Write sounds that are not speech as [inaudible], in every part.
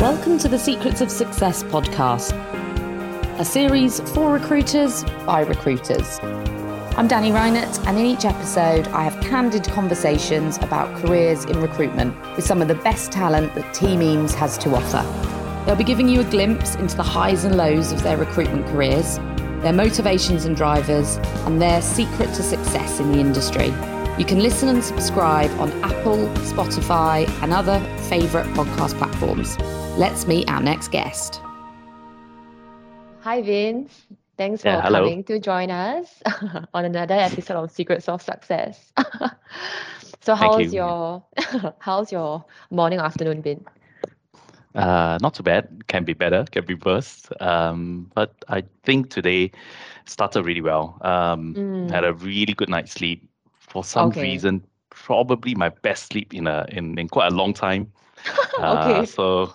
Welcome to the Secrets of Success podcast, a series for recruiters by recruiters. I'm Danny Reinert, and in each episode, I have candid conversations about careers in recruitment with some of the best talent that Team Eames has to offer. They'll be giving you a glimpse into the highs and lows of their recruitment careers, their motivations and drivers, and their secret to success in the industry. You can listen and subscribe on Apple, Spotify, and other favourite podcast platforms. Let's meet our next guest. Hi, Vince. Thanks for Yeah, coming to join us [laughs] on another episode of Secrets of Success. [laughs] so, how's you. your [laughs] how's your morning, afternoon been? Uh, not too bad. Can be better. Can be worse. Um, but I think today started really well. Um, Had a really good night's sleep. For some Okay. reason, probably my best sleep in a in, in quite a long time. Uh, Okay. So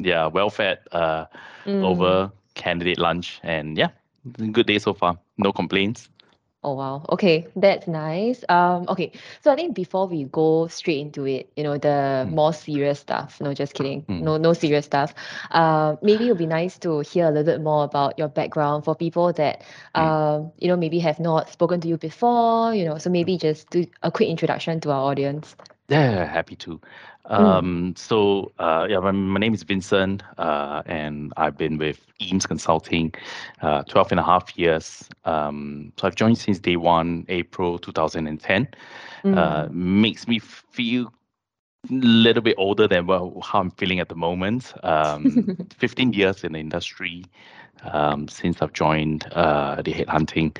yeah, well fed. Uh, Mm. over candidate lunch, and yeah, good day so far. No complaints. Oh wow. Okay, that's nice. Um, okay, so I think before we go straight into it, you know, the Mm. more serious stuff. No, just kidding. Mm. No, no serious stuff. Uh, maybe it would be nice to hear a little bit more about your background for people that, Mm. um, you know, maybe have not spoken to you before. You know, so maybe just do a quick introduction to our audience. Yeah, happy to. Um, so uh, yeah, my, my name is Vincent, uh, and I've been with Eames Consulting, uh, 12 and a half years. Um, so I've joined since day one, April 2010. Uh, makes me feel a little bit older than well, how I'm feeling at the moment. Um, [laughs] 15 years in the industry um, since I've joined uh, the headhunting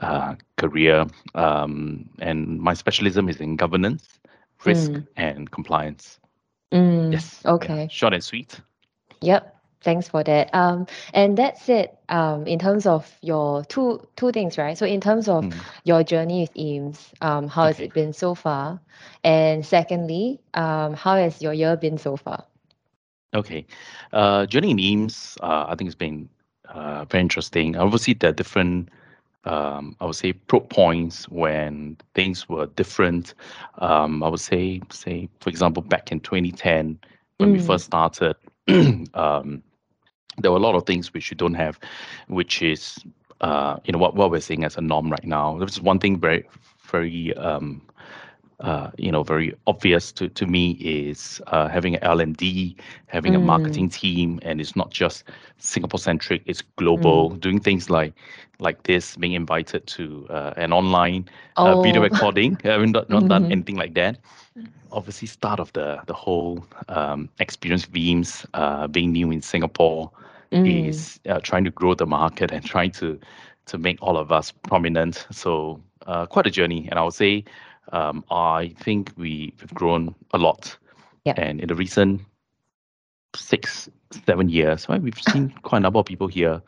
uh, career, um, and my specialism is in governance, risk, Mm. and compliance. Mm, Yes. yeah, Okay. Short and sweet. Yep. Thanks for that. Um, and that's it. Um, in terms of your two two things, right? So in terms of Mm. your journey with Eames, um, how has it been so far? And secondly, um, how has your year been so far? Okay. Uh, journey in Eames, uh, I think it's been uh, very interesting. Obviously, there are different, um, I would say, pro points when things were different. Um, I would say, say, for example, back in 2010, when we Mm. first started, [clears throat] um, there were a lot of things which you don't have, which is, uh, you know, what, what we're seeing as a norm right now. This is one thing very, very, um, uh, you know, very obvious to, to me is uh, having an L&D, having a Mm. marketing team, and it's not just Singapore centric; it's global. Doing things like like this, being invited to uh, an online uh, video Oh. [laughs] recording. [laughs] I mean, not, not done Mhm. anything like that. Obviously, start of the the whole um, experience Veeams, uh, being new in Singapore, Mm. is uh, trying to grow the market and trying to to make all of us prominent. So uh, quite a journey, and I would say um, I think we, we've grown a lot. Yeah. And in the recent six seven years, right, we've seen [laughs] quite a number of people here.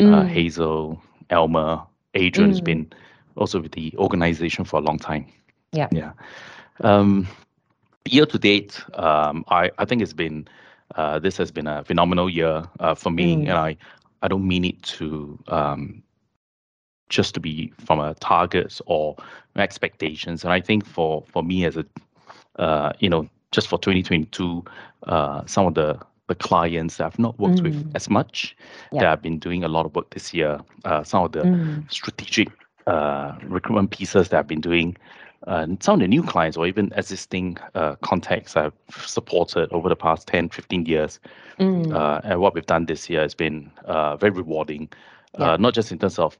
Uh, Mm. Hazel, Elmer, Adrian has Mm. been also with the organization for a long time. Yeah. Yeah. Um, year to date, um, I, I think it's been uh, this has been a phenomenal year uh, for me, Mm. and I I don't mean it to um, just to be from a targets or expectations. And I think for for me as a uh, you know just for 2022, uh, some of the the clients that I've not worked with Mm. as much, Yeah. that I've been doing a lot of work this year. Uh, some of the Mm. strategic uh, recruitment pieces that I've been doing, uh, and some of the new clients or even existing uh, contacts I've supported over the past 10, 15 years. Mm. Uh, and what we've done this year has been uh, very rewarding, Yeah. uh, not just in terms of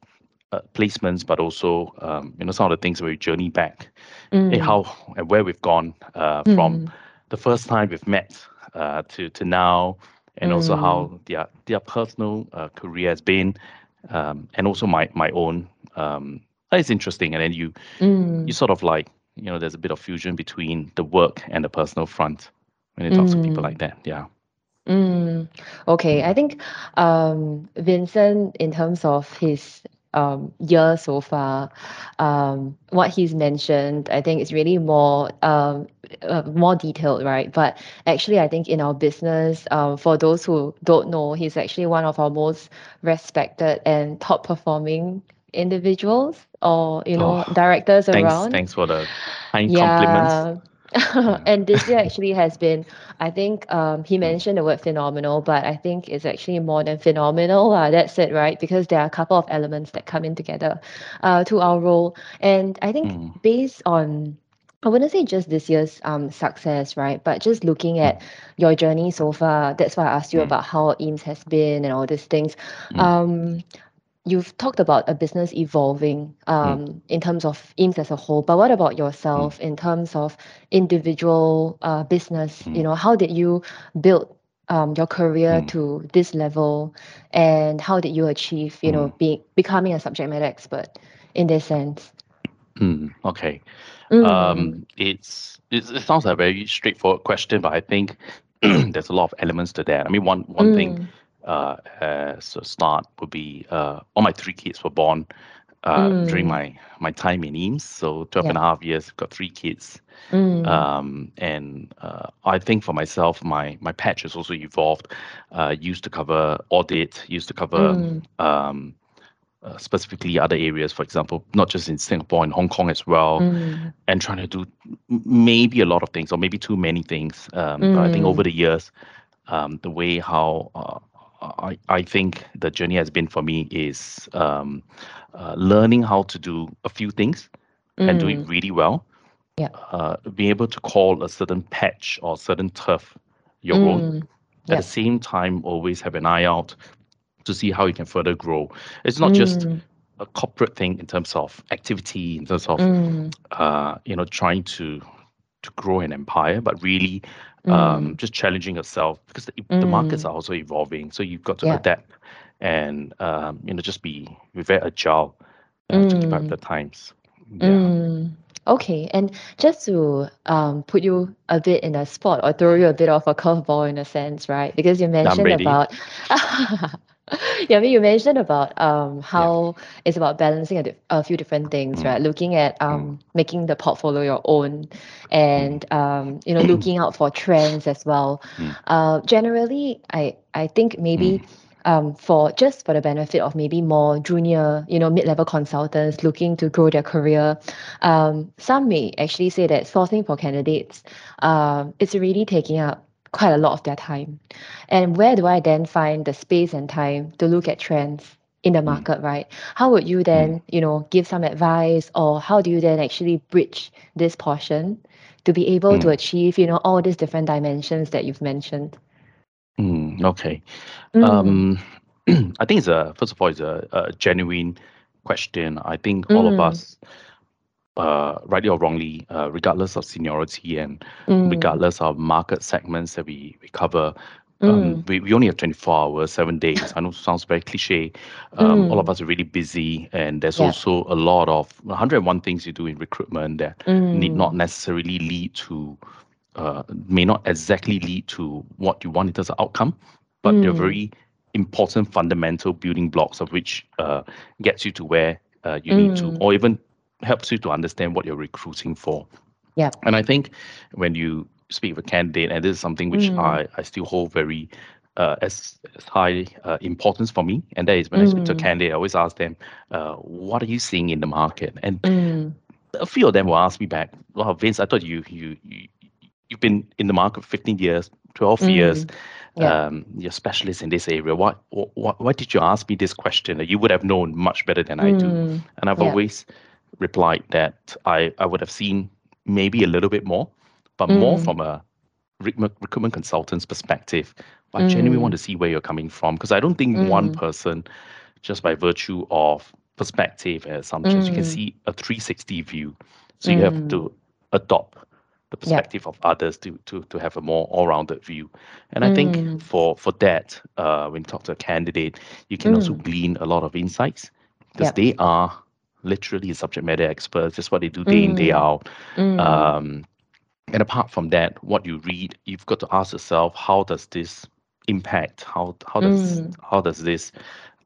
uh, placements, but also um, you know some of the things where we journey back, Mm. how and where we've gone uh, from the first time we've met uh, to to now, and also how their their personal uh, career has been, um, and also my my own. Um, it's interesting, and then you Mm. you sort of like you know there's a bit of fusion between the work and the personal front when you talk to people Mm. like that. Yeah. Mm, okay, I think um, Vincent, in terms of his um, year so far, um, what he's mentioned, I think is really more um, uh, more detailed, right? But actually, I think in our business, um, for those who don't know, he's actually one of our most respected and top performing individuals or you know Oh, directors Thanks, around. thanks for the kind compliments. [laughs] And this year actually has been, I think um, he mentioned the word phenomenal, but I think it's actually more than phenomenal. Uh, that's it, right? Because there are a couple of elements that come in together uh, to our role. And I think Mm. based on I wouldn't say just this year's um success, right? But just looking at your journey so far, that's why I asked you Mm. about how Eames has been and all these things. Mm. Um, you've talked about a business evolving um in terms of Eames as a whole, but what about yourself in terms of individual uh business? You Mm. know, how did you build um your career Mm. to this level, and how did you achieve, you know, Mm. being becoming a subject matter expert in this sense? Mm, okay. Mm, Um, it's, it's it sounds like a very straightforward question, but I think [clears throat] there's a lot of elements to that. I mean, one one thing mm, uh, as start would be uh, all my three kids were born uh, during mm, my my time in Eames. So 12 and a half years, got three kids. Mm, Um, and uh, I think for myself, my my patch has also evolved. Uh, used to cover audit, used to cover mm, um, uh, specifically other areas, for example, not just in Singapore, in Hong Kong as well, mm, and trying to do maybe a lot of things or maybe too many things. Um, but I think over mm, the years, um, the way how uh, I, I think the journey has been for me is um, uh, learning how to do a few things and do it mm, really well. yeah. Uh, being able to call a certain patch or certain turf your own. Mm, At yeah. the same time, always have an eye out to see how you can further grow. It's not just Mm, a corporate thing in terms of activity, in terms of mm, uh, you know trying to to grow an empire, but really um, mm, just challenging yourself because the, the markets mm, are also evolving. So you've got to yeah. adapt and um, you know just be be very agile uh, to keep up Mm, the times. Yeah, mm. Okay, and just to um put you a bit in a spot or throw you a bit of a curveball in a sense, right? Because you mentioned about [laughs] [laughs] [laughs] yeah, I mean you mentioned about um Yeah. how it's about balancing a, a few different things, Mm, right? Looking at um making the portfolio your own and um you know looking out for trends as well. mm, Uh generally I I think maybe mm, um, for just for the benefit of maybe more junior, you know, mid-level consultants looking to grow their career. Um, some may actually say that sourcing for candidates, um, it's already taking up quite a lot of their time. And where do I then find the space and time to look at trends in the mm, market, right? How would you mm, then, you know, give some advice or how do you then actually bridge this portion to be able to mm, achieve, you know, all these different dimensions that you've mentioned? mm. Okay. Mm, Um, [clears throat] I think it's a first of all, it's a, a genuine question. I think all of mm, us, uh, rightly or wrongly, uh, regardless of seniority and mm, regardless of market segments that we, we cover, um, mm, we, we only have 24 hours, seven days. I know it sounds very cliche. Um, all of mm. us are really busy, and there's Yeah. also a lot of 101 things you do in recruitment that need not Mm, necessarily lead to, uh, may not exactly lead to what you want in terms of outcome, but they're mm, very important fundamental building blocks of which uh, gets you to where uh, you need to, mm. or even helps you to understand what you're recruiting for. Yeah. And I think when you speak with a candidate, and this is something which Mm, I, I still hold very uh, as, as high uh, importance for me, and that is when I speak to a mm, candidate, I always ask them, uh, what are you seeing in the market? And mm. a few of them will ask me back, well, Vince, I thought you you, you you've been in the market 15 years, 12 years. Mm, yeah. Um, you're a specialist in this area. Why, why, why did you ask me this question? You would have known much better than I do. Mm, And I've yeah. always replied that I, I would have seen maybe a little bit more, but more Mm, from a recruitment consultant's perspective. I genuinely want mm, to see where you're coming from because I don't think one mm, person, just by virtue of perspective and assumptions, you can mm, see a 360 view. So you have mm. to adopt the perspective of others to to to have a more all-rounded view. And I think Mm, for for that, uh, when you talk to a candidate, you can also mm. glean a lot of insights because Yep. they are literally subject matter experts. That's what they do day in day Mm, out. mm, Um, and apart from that, what you read, you've got to ask yourself, how does this impact? How how does mm, how does this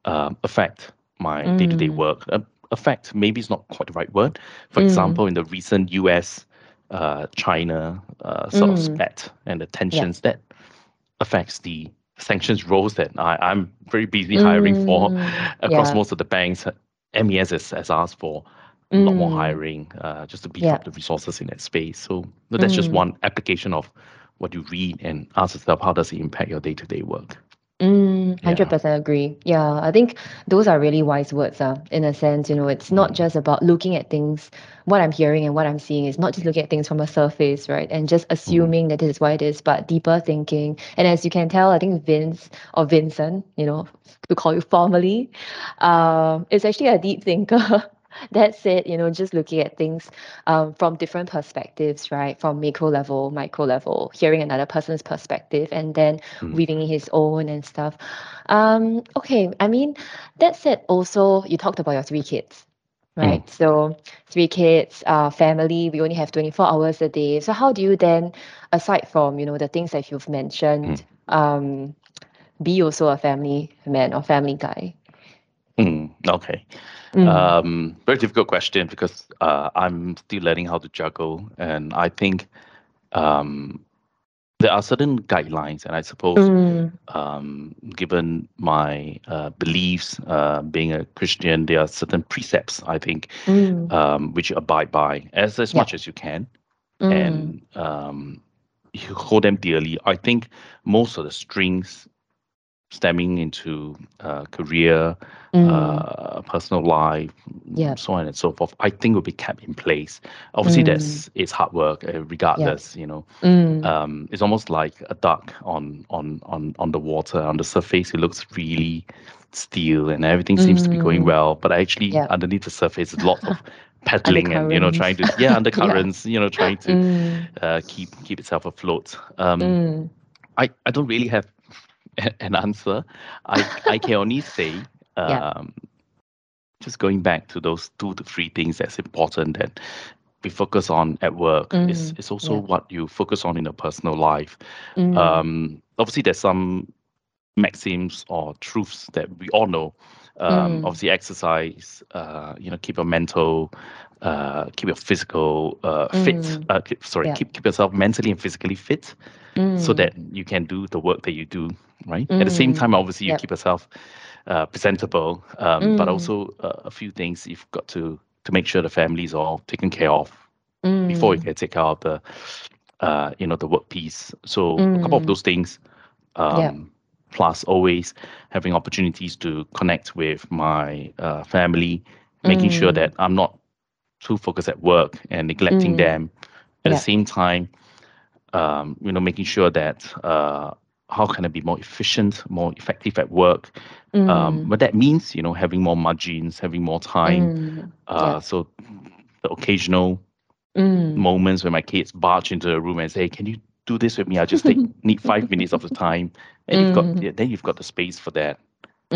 um, affect my day-to-day mm, work? Uh, affect maybe it's not quite the right word. For mm, example, in the recent U.S. Uh, China uh, sort of mm. spat and the Yeah. tensions that affects the sanctions roles that I, I'm very busy hiring for Mm, across yeah. most of the banks. MAS has, has asked for a lot more Mm. hiring uh, just to beef Yeah. up the resources in that space. So but that's just Mm. one application of what you read and ask yourself how does it impact your day to day work. Mm, Yeah. 100% agree. Yeah, I think those are really wise words, uh, in a sense. You know, it's not Mm. just about looking at things, what I'm hearing and what I'm seeing is not just looking at things from a surface, right? And just assuming that this is what it is, but deeper thinking. And as you can tell, I think Vince or Vincent, you know, to call you [laughs] formally, um, is actually a deep thinker. [laughs] That said, you know, just looking at things um, from different perspectives, right? From macro level, micro level, hearing another person's perspective, and then Mm. weaving in his own and stuff. Um, okay, I mean, that said, also you talked about your three kids, right? So three kids, uh, family. We only have twenty four hours a day. So how do you then, aside from you know the things that you've mentioned, um, be also a family man or family guy? Okay. Mm, Um, very difficult question because uh, I'm still learning how to juggle, and I think um, there are certain guidelines, and I suppose mm, um, given my uh, beliefs, uh, being a Christian, there are certain precepts I think mm, um, which you abide by as as Yeah. much as you can, mm, and um, you hold them dearly. I think most of the strings stemming into uh, career, mm, uh, personal life, Yeah. so on and so forth. I think will be kept in place. Obviously, Mm. that's it's hard work, uh, regardless. You know, mm, um, it's almost like a duck on on on on the water. On the surface, it looks really still, and everything seems to be going Mm. well. But actually, Yeah. underneath the surface, is lots of [laughs] pedaling and you know trying to Undercurrents. [laughs] yeah Yeah. undercurrents. You know, trying to mm, uh, keep keep itself afloat. Um, mm, I I don't really have a- [laughs] an answer. I I can only say. [laughs] Yeah. Um, just going back to those two to three things that's important that we focus on at work is Mm, is also yeah. what you focus on in your personal life. mm, Um, obviously, there's some maxims or truths that we all know. Um, Mm. Obviously, exercise. Uh, you know, keep your mental, uh, keep your physical uh, fit. Mm. Uh, keep, sorry, Yeah. keep keep yourself mentally and physically fit so mm, that you can do the work that you do right at the same Mm, time obviously you yep. keep yourself uh, presentable um, but Mm. also uh, a few things you've got to to make sure the family is all taken care of before you mm, can take care of the uh, you know the work piece so a couple of those things um, Yep. Plus always having opportunities to connect with my uh, family making sure Mm. that i'm not too focused at work and neglecting Mm. them at Yep. the same time um, you know, making sure that uh, how can I be more efficient, more effective at work. Um, Mm. but that means, you know, having more margins, having more time. Mm. Uh, Yeah. So the occasional Mm. moments when my kids barge into the room and say, "Can you do this with me? I just take [laughs] need five minutes of the time." And you've got Mm. yeah, then you've got the space for that.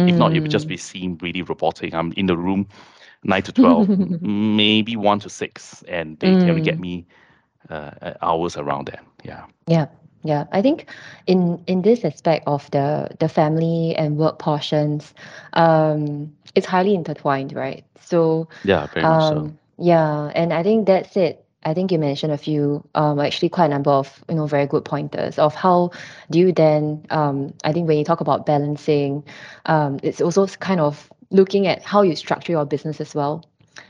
If not, it would just Mm. be seen really robotic. I'm in the room nine to twelve, [laughs] maybe one to six, and they can get Mm. me uh, uh, hours around that. Yeah. Yeah, yeah. I think in in this aspect of the the family and work portions, um, it's highly intertwined, right? So, Yeah, very much so. um, yeah, and I think that's it. I think you mentioned a few, um, actually quite a number of you know very good pointers of how do you then, um, I think when you talk about balancing, um, it's also kind of looking at how you structure your business as well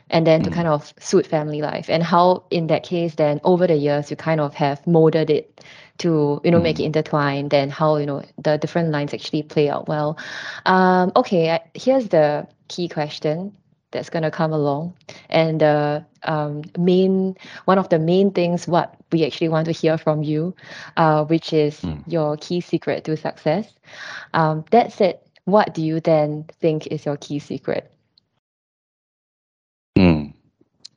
and then to Mm. kind of suit family life and how in that case then over the years you kind of have molded it to you know make it Mm. intertwined and how you know the different lines actually play out well um okay I, here's the key question that's going to come along and the um, main one of the main things what we actually want to hear from you uh, which is Mm. your key secret to success um, that said what do you then think is your key secret Mm.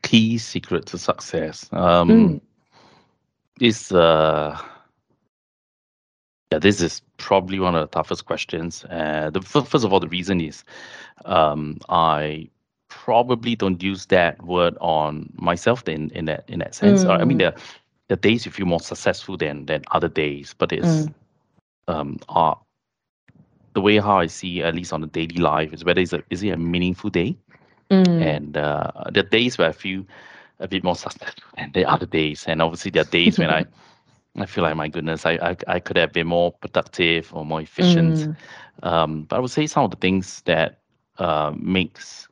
Key secret to success um, Mm. is uh, yeah. This is probably one of the toughest questions. Uh, the fir- first of all, the reason is um, I probably don't use that word on myself in in that in that sense. Uh, I mean, Mm. there the days you feel more successful than than other days, but it's Mm. um are the way how I see at least on the daily life is whether it's a is it a meaningful day Mm. and uh, the days where I feel a bit more successful than the other days, and obviously there are days when I [laughs] I feel like my goodness, I I, I could have been more productive or more efficient. Mm. Um, but I would say some of the things that uh, makes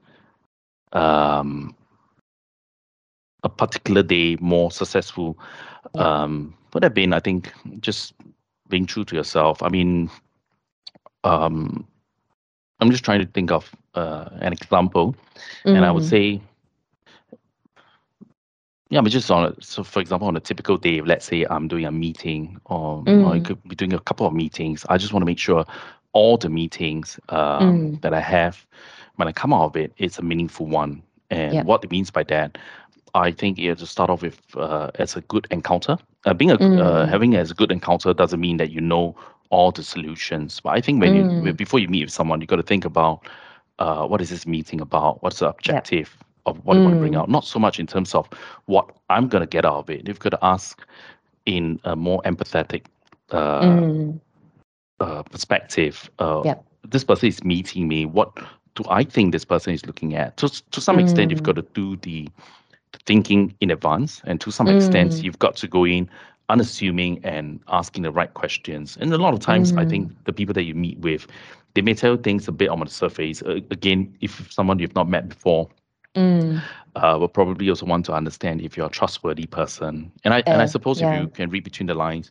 um, a particular day more successful um, would have been, I think, just being true to yourself. I mean, um, I'm just trying to think of uh, an example, mm. and I would mm. say, yeah, but just on a, so for example, on a typical day, let's say I'm doing a meeting, or, mm. or I could be doing a couple of meetings. I just want to make sure all the meetings um, mm. that I have when I come out of it, it's a meaningful one. And yep. what it means by that, I think you have to start off with uh, as a good encounter. Uh, being a uh, mm. uh, having as a good encounter doesn't mean that you know all the solutions. But I think when mm. you before you meet with someone, you got to think about uh, what is this meeting about? What's the objective yep. of what mm. you want to bring out? Not so much in terms of what I'm going to get out of it. You've got to ask in a more empathetic uh, mm. perspective. Yep. This person is meeting me. What do I think this person is looking at? To to some extent, you've got to do the thinking in advance. And to some mm. extent, you've got to go in unassuming and asking the right questions. And a lot of times, mm. I think the people that you meet with, they may tell things a bit on the surface. Uh, again, if someone you've not met before, mm. uh, will probably also want to understand if you're a trustworthy person. And I uh, and I suppose yeah. if you can read between the lines,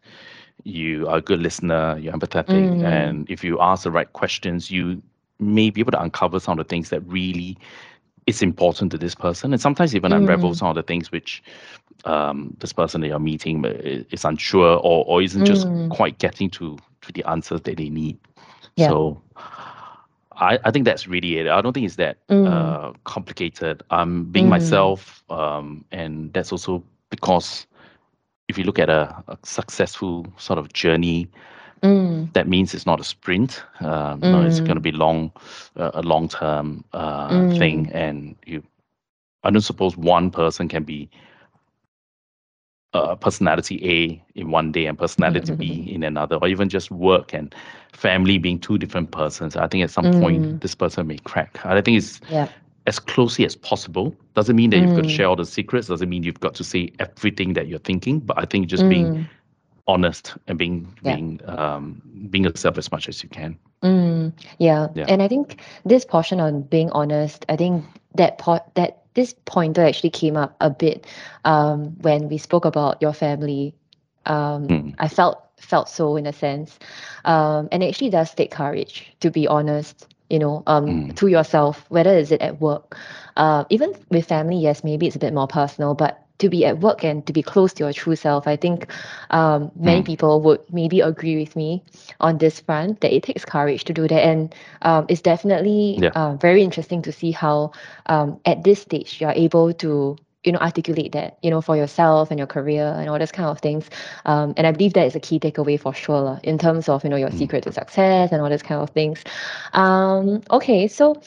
you are a good listener, you're empathetic, mm. and if you ask the right questions, you may be able to uncover some of the things that really is important to this person, and sometimes even mm. unravel some of the things which um, this person that you're meeting is unsure or, or isn't just mm. quite getting to to the answers that they need. Yeah. So I, I think that's really it. I don't think it's that mm. uh, complicated. I'm being mm. myself, um, and that's also because if you look at a, a successful sort of journey, Mm. That means it's not a sprint. Um, mm. no, it's going to be long, uh, a long term uh, mm. thing, and you. I don't suppose one person can be uh, personality A in one day and personality B [laughs] in another, or even just work and family being two different persons. I think at some mm. point this person may crack. I think it's yeah. as closely as possible. Doesn't mean that mm. you've got to mm. share all the secrets. Doesn't mean you've got to say everything that you're thinking. But I think just mm. being honest and being yeah. being um, being yourself as much as you can. Mm, yeah. yeah. and I think this portion on being honest, I think that part that this pointer actually came up a bit um, when we spoke about your family. Um, mm. I felt felt so in a sense, um, and it actually does take courage to be honest. You know, um, mm. to yourself, whether is it at work, uh, even with family. Yes, maybe it's a bit more personal, but to be at work and to be close to your true self. I think um, many mm. people would maybe agree with me on this front that it takes courage to do that. And um, it's definitely yeah. uh, very interesting to see how um, at this stage you're able to you know articulate that you know for yourself and your career and all those kind of things um, and i believe that is a key takeaway for sure la, in terms of you know your mm. secret to success and all those kind of things um, okay so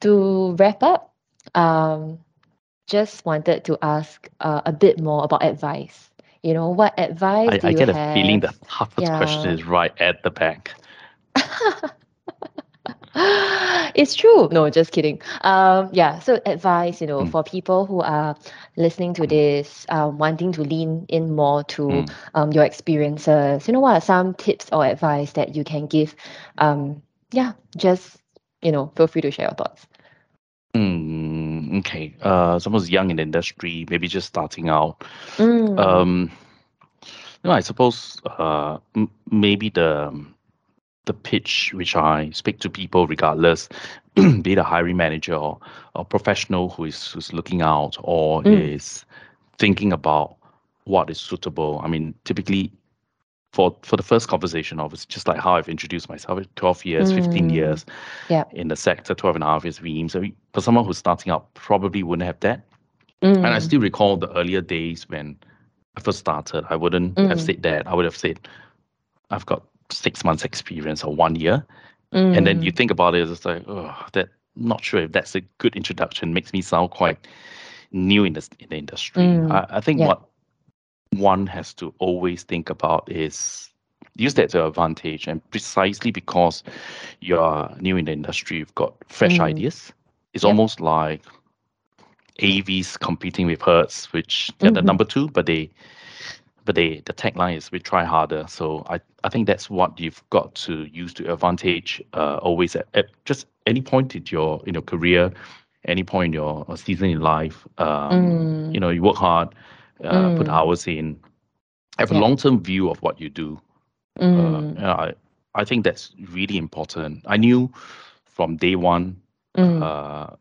to wrap up um, just wanted to ask uh, a bit more about advice. You know, what advice I, do I you get have? a feeling the toughest yeah. question is right at the back. [laughs] it's true. No, just kidding. Um, yeah. So advice, you know, mm. for people who are listening to this, um, wanting to lean in more to mm. um, your experiences. You know, what are some tips or advice that you can give? Um, yeah, just you know, feel free to share your thoughts. Mm, okay. Uh, someone's young in the industry, maybe just starting out. Mm. Um, you know, I suppose uh, m- maybe the the pitch which I speak to people, regardless, [clears throat] be the hiring manager or a professional who is who's looking out or mm. is thinking about what is suitable. I mean, typically for for the first conversation of it's just like how I've introduced myself 12 years, mm. 15 years yeah. in the sector, 12 and a half years Veeam. So for someone who's starting out, probably wouldn't have that. Mm. And I mm. still recall the earlier days when I first started, I wouldn't mm. have said that. I would have said, I've got six months experience or one year. And then you mm. think about it, it's like, oh, that not sure if that's a good introduction. Makes me sound quite new in the in the industry. Mm. I, I think yeah. what one has to always think about is use that to advantage and precisely because you're new in the industry you've got fresh mm. ideas it's almost like Avis competing with Hertz which they're mm-hmm. the number two but they but they the tagline is we try harder so i i think that's what you've got to use to advantage uh, always at, at just any point in your in your career any point in your uh, season in life. Um, You know, you work hard, uh, put Mm. hours in, have a long term view of what you do. Uh, Mm. know, I I think that's really important. I knew from day one, Mm. uh,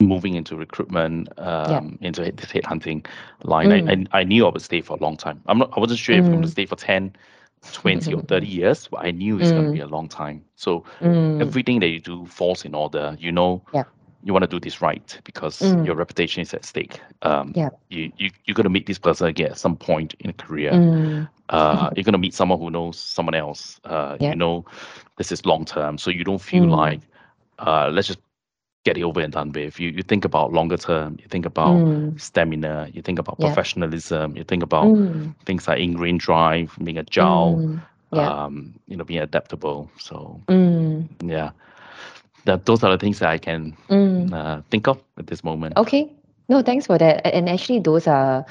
moving into recruitment, um, into this headhunting line, Mm. I, I I knew I would stay for a long time. I'm not. I wasn't sure if I'm going to Mm. stay for 10, 20 or 30 years, but I knew it's going to be a long time. So Mm. everything that you do falls in order. You know, Yeah. You want to do this right because Mm. your reputation is at stake. Um, Yeah. you, you, you're going to meet this person again at some point in a career. Mm. Uh, [laughs] you're going to meet someone who knows someone else. Uh, Yeah. You know, this is long term. So you don't feel Mm. like, uh, let's just get it over and done with. You, you think about longer term. You think about Mm. stamina. You think about Yeah. professionalism. You think about Mm. things like ingrained drive, being agile. Yeah. um, you know, being adaptable. So yeah, that those are the things that I can Mm. uh, think of at this moment. Okay. No, thanks for that. And actually, those are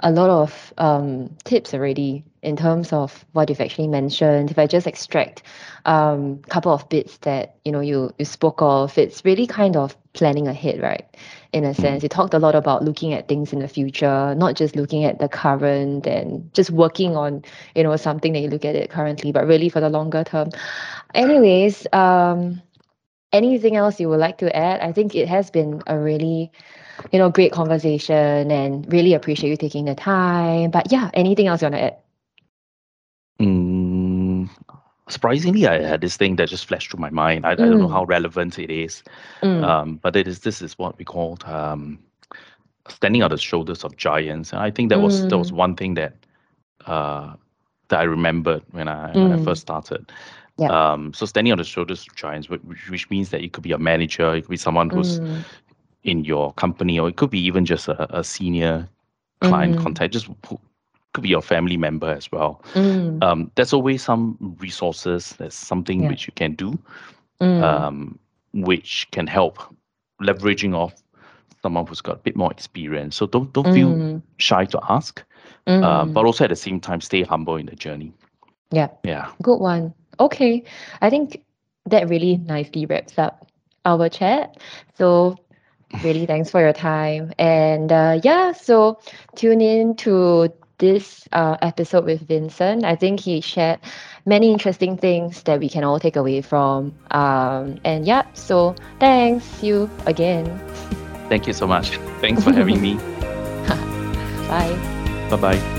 a lot of um, tips already in terms of what you've actually mentioned. If I just extract a um, couple of bits that you know you you spoke of, it's really kind of planning ahead, right? In a sense, you talked a lot about looking at things in the future, not just looking at the current and just working on you know something that you look at it currently, but really for the longer term. Anyways, um, anything else you would like to add? I think it has been a really you know, great conversation and really appreciate you taking the time. But yeah, anything else you want to add? Mm, surprisingly, I had this thing that just flashed through my mind. I, I don't know Mm. how relevant it is, Mm, um, but it is. This is what we called um, standing on the shoulders of giants, and I think that was that was Mm. one thing that uh, that I remembered when I when I Mm. first started. Yeah. Um, so standing on the shoulders of giants, whi- which, which means that you could be a manager, it could be someone who's mm, in your company, or it could be even just a, a senior client Mm. contact, just who, could be your family member as well. mm, Um, there's always some resources. There's something Yeah. which you can do, mm, um, which can help leveraging off someone who's got a bit more experience. So don't don't feel mm, shy to ask, uh, mm. but also at the same time stay humble in the journey. Yeah. Yeah. Good one. Okay. I think that really nicely wraps up our chat. So, really thanks for your time. And uh, yeah, so tune in to this uh, episode with Vincent. I think he shared many interesting things that we can all take away from. Um, and yeah, so thanks. You again. Thank you so much. Thanks for having me. [laughs] Bye. Bye bye.